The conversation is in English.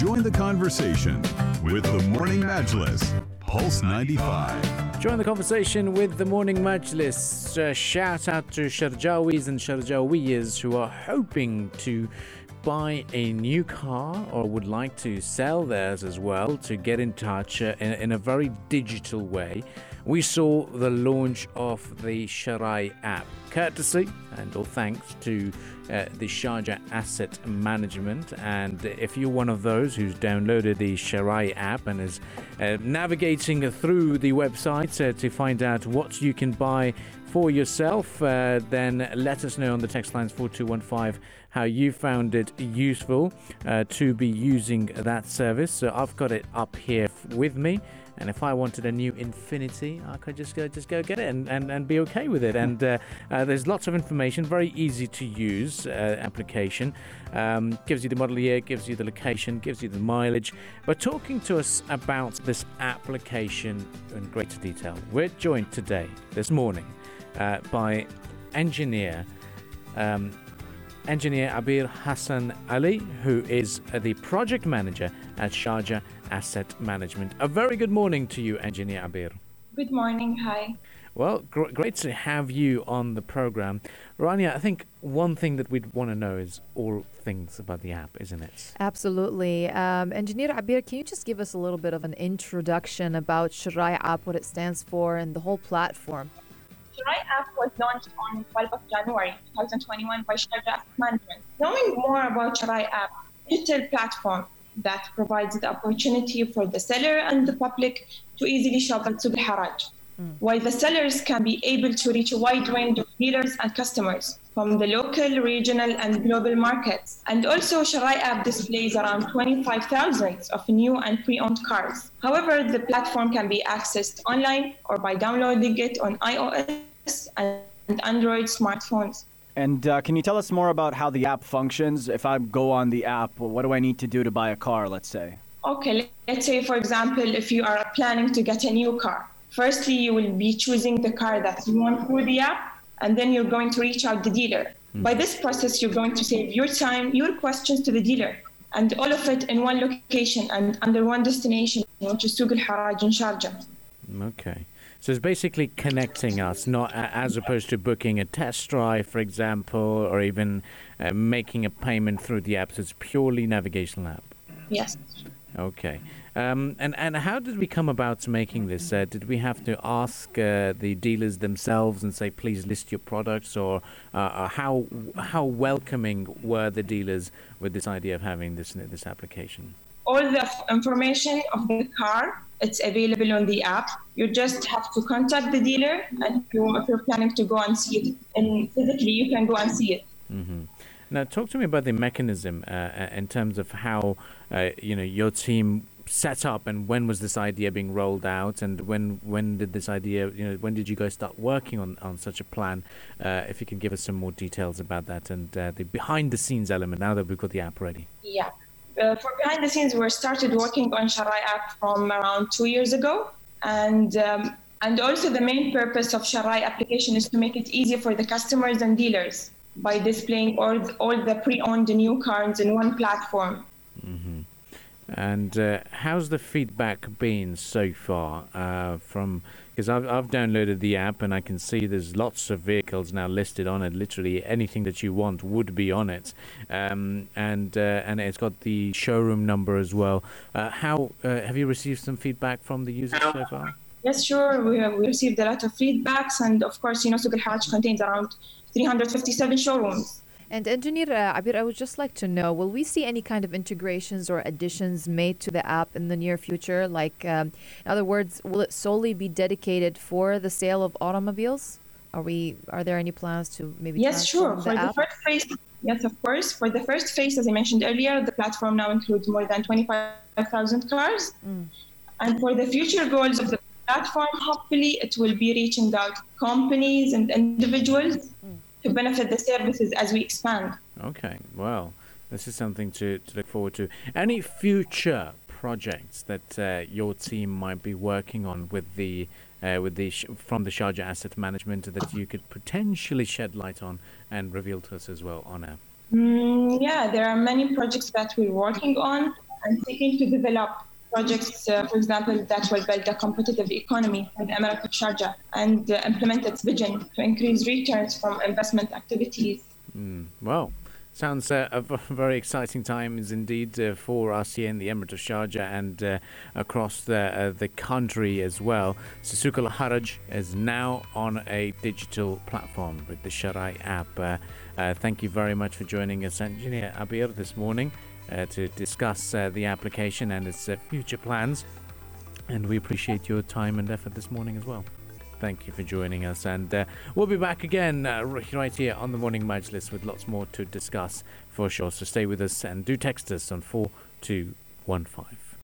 Join the conversation with the Morning Majlis, Pulse 95. Join the conversation with the Morning Majlis. Uh, shout out to Sharjawis and Sharjawiyas who are hoping to buy a new car or would like to sell theirs as well to get in touch uh, in, in a very digital way. We saw the launch of the Sharai app, courtesy and all thanks to uh, the Sharjah Asset Management. And if you're one of those who's downloaded the Sharai app and is uh, navigating through the website uh, to find out what you can buy for yourself, uh, then let us know on the text lines 4215 how you found it useful uh, to be using that service. So I've got it up here with me. And if I wanted a new Infiniti, I could just go just go get it and, and, and be okay with it. And uh, uh, there's lots of information, very easy to use uh, application. Um, gives you the model year, gives you the location, gives you the mileage. But talking to us about this application in greater detail, we're joined today, this morning, uh, by engineer um, engineer Abir Hassan Ali, who is uh, the project manager at Sharjah Asset Management. A very good morning to you, engineer Abir. Good morning. Hi. Well, gr- great to have you on the program. Rania, I think one thing that we'd want to know is all things about the app, isn't it? Absolutely. Um, Engineer Abir, can you just give us a little bit of an introduction about Sharai app, what it stands for, and the whole platform? Sharai app was launched on 12th of January 2021 by Sharjah Management. Knowing more about Sharai app, digital platform that provides the opportunity for the seller and the public to easily shop at Suq Haraj. While the sellers can be able to reach a wide range of dealers and customers from the local, regional, and global markets. And also, Sharai app displays around 25,000 of new and pre-owned cars. However, the platform can be accessed online or by downloading it on iOS and Android smartphones. And uh, can you tell us more about how the app functions? If I go on the app, what do I need to do to buy a car, let's say? Okay, let's say, for example, if you are planning to get a new car, firstly, you will be choosing the car that you want through the app, and then you're going to reach out the dealer. By this process, you're going to save your time, your questions to the dealer, and all of it in one location and under one destination, which is Suq al-Haraj in Sharjah. Okay. So it's basically connecting us, not as opposed to booking a test drive, for example, or even uh, making a payment through the app. So it's purely navigational app. Yes. Okay. Um, and and how did we come about making this? Uh, did we have to ask uh, the dealers themselves and say, please list your products, or uh, how how welcoming were the dealers with this idea of having this this application? all the f- information of the car it's available on the app you just have to contact the dealer and if, you, if you're planning to go and see it and physically you can go and see it Now, talk to me about the mechanism uh, uh, in terms of how uh, you know your team set up and when was this idea being rolled out and when when did this idea you know when did you guys start working on, on such a plan? Uh, if you can give us some more details about that and uh, the behind the scenes element now that we've got the app ready. Yeah. Uh, for behind the scenes we started working on sharai app from around two years ago. And um, and also the main purpose of sharai application is to make it easier for the customers and dealers by displaying all, all the pre-owned new cars in one platform Mhm. And uh, how's the feedback been so far uh, from? Because I've I've downloaded the app and I can see there's lots of vehicles now listed on it. Literally anything that you want would be on it, um, and uh, and it's got the showroom number as well. Uh, how uh, have you received some feedback from the users so far? Yes, sure. We have we received a lot of feedbacks, and of course, you know, Suq al-Haraj contains around 357 showrooms. And Engineer uh, Abir, I would just like to know will we see any kind of integrations or additions made to the app in the near future? Like, um, in other words, will it solely be dedicated for the sale of automobiles? Are we? Are there any plans to maybe? Yes, sure. transform For the first phase, yes, of course. For the first phase, as I mentioned earlier, the platform now includes more than 25,000 cars. And for the future goals of the platform, hopefully it will be reaching out to companies and individuals to benefit the services as we expand. Okay, well, this is something to, to look forward to. Any future projects that uh, your team might be working on with the uh, with the sh- from the Sharjah Asset Management that you could potentially shed light on and reveal to us as well on air? Mm, yeah, there are many projects that we're working on. and seeking to develop projects, uh, for example, that will build a competitive economy in of Sharjah and uh, implement its vision to increase returns from investment activities. Mm, well, Sounds uh, a very exciting times indeed uh, for us here in the Emirate of Sharjah and uh, across the uh, the country as well. Al Haraj is now on a digital platform with the Sharai app. Uh, uh, thank you very much for joining us, Engineer Abir, this morning to discuss the application and its future plans. And we appreciate your time and effort this morning as well. Thank you for joining us, and uh, we'll be back again uh, right here on the Morning Majlis with lots more to discuss for sure. So stay with us and do text us on 4215.